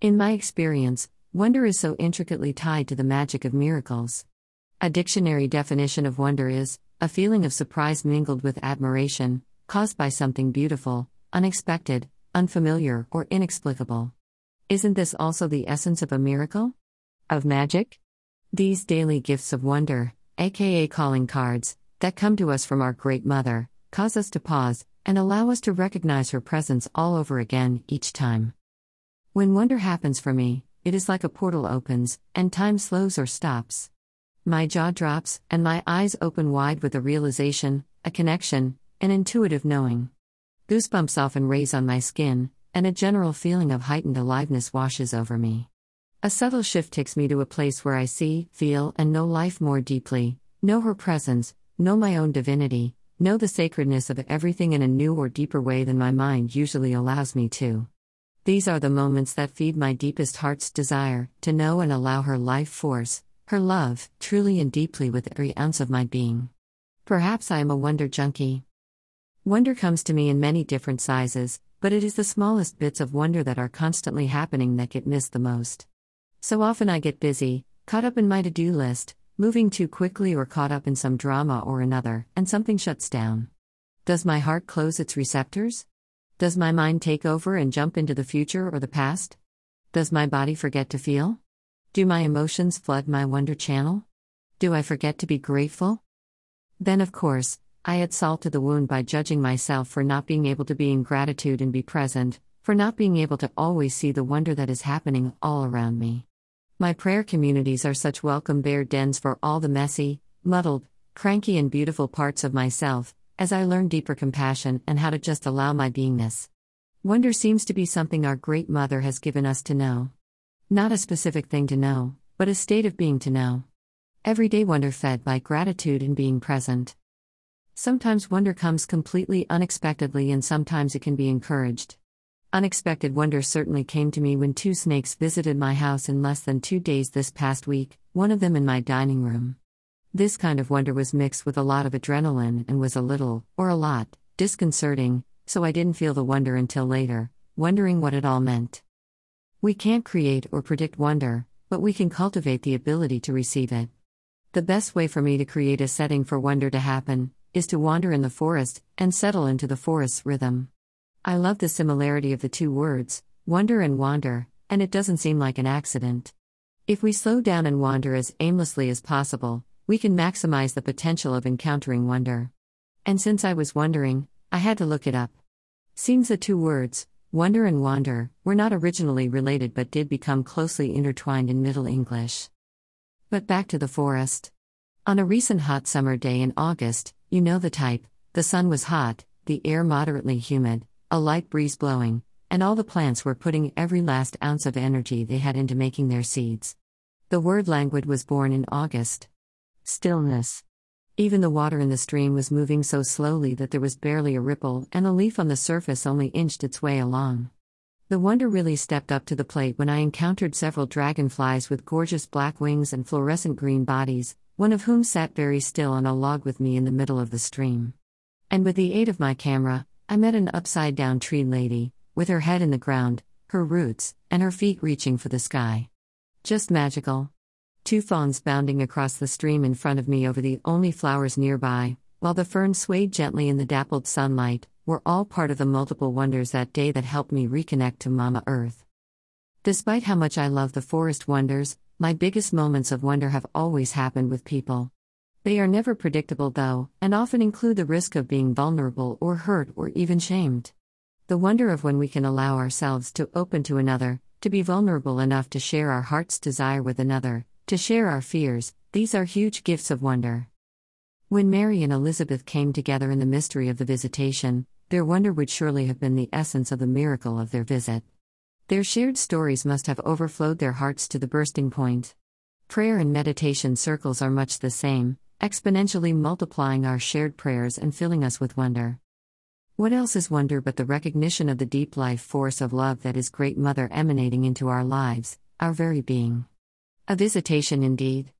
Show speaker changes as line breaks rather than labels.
In my experience, wonder is so intricately tied to the magic of miracles. A dictionary definition of wonder is a feeling of surprise mingled with admiration, caused by something beautiful, unexpected, unfamiliar, or inexplicable. Isn't this also the essence of a miracle? Of magic? These daily gifts of wonder, aka calling cards, that come to us from our Great Mother, cause us to pause and allow us to recognize her presence all over again each time. When wonder happens for me, it is like a portal opens, and time slows or stops. My jaw drops, and my eyes open wide with a realization, a connection, an intuitive knowing. Goosebumps often raise on my skin, and a general feeling of heightened aliveness washes over me. A subtle shift takes me to a place where I see, feel, and know life more deeply, know her presence, know my own divinity, know the sacredness of everything in a new or deeper way than my mind usually allows me to. These are the moments that feed my deepest heart's desire to know and allow her life force, her love, truly and deeply with every ounce of my being. Perhaps I am a wonder junkie. Wonder comes to me in many different sizes, but it is the smallest bits of wonder that are constantly happening that get missed the most. So often I get busy, caught up in my to do list, moving too quickly or caught up in some drama or another, and something shuts down. Does my heart close its receptors? Does my mind take over and jump into the future or the past? Does my body forget to feel? Do my emotions flood my wonder channel? Do I forget to be grateful? Then, of course, I add salt to the wound by judging myself for not being able to be in gratitude and be present, for not being able to always see the wonder that is happening all around me. My prayer communities are such welcome bear dens for all the messy, muddled, cranky, and beautiful parts of myself, as I learn deeper compassion and how to just allow my beingness. Wonder seems to be something our Great Mother has given us to know. Not a specific thing to know, but a state of being to know. Everyday wonder fed by gratitude and being present. Sometimes wonder comes completely unexpectedly, and sometimes it can be encouraged. Unexpected wonder certainly came to me when two snakes visited my house in less than two days this past week, one of them in my dining room. This kind of wonder was mixed with a lot of adrenaline and was a little, or a lot, disconcerting, so I didn't feel the wonder until later, wondering what it all meant. We can't create or predict wonder, but we can cultivate the ability to receive it. The best way for me to create a setting for wonder to happen is to wander in the forest and settle into the forest's rhythm. I love the similarity of the two words, wonder and wander, and it doesn't seem like an accident. If we slow down and wander as aimlessly as possible, we can maximize the potential of encountering wonder. And since I was wondering, I had to look it up. Seems the two words, Wonder and wander were not originally related but did become closely intertwined in Middle English. But back to the forest. On a recent hot summer day in August, you know the type, the sun was hot, the air moderately humid, a light breeze blowing, and all the plants were putting every last ounce of energy they had into making their seeds. The word languid was born in August. Stillness. Even the water in the stream was moving so slowly that there was barely a ripple, and a leaf on the surface only inched its way along. The wonder really stepped up to the plate when I encountered several dragonflies with gorgeous black wings and fluorescent green bodies, one of whom sat very still on a log with me in the middle of the stream. And with the aid of my camera, I met an upside down tree lady, with her head in the ground, her roots, and her feet reaching for the sky. Just magical. Two fawns bounding across the stream in front of me over the only flowers nearby, while the fern swayed gently in the dappled sunlight, were all part of the multiple wonders that day that helped me reconnect to Mama Earth. Despite how much I love the forest wonders, my biggest moments of wonder have always happened with people. They are never predictable, though, and often include the risk of being vulnerable or hurt or even shamed. The wonder of when we can allow ourselves to open to another, to be vulnerable enough to share our heart's desire with another, to share our fears, these are huge gifts of wonder. When Mary and Elizabeth came together in the mystery of the visitation, their wonder would surely have been the essence of the miracle of their visit. Their shared stories must have overflowed their hearts to the bursting point. Prayer and meditation circles are much the same, exponentially multiplying our shared prayers and filling us with wonder. What else is wonder but the recognition of the deep life force of love that is Great Mother emanating into our lives, our very being? A visitation indeed.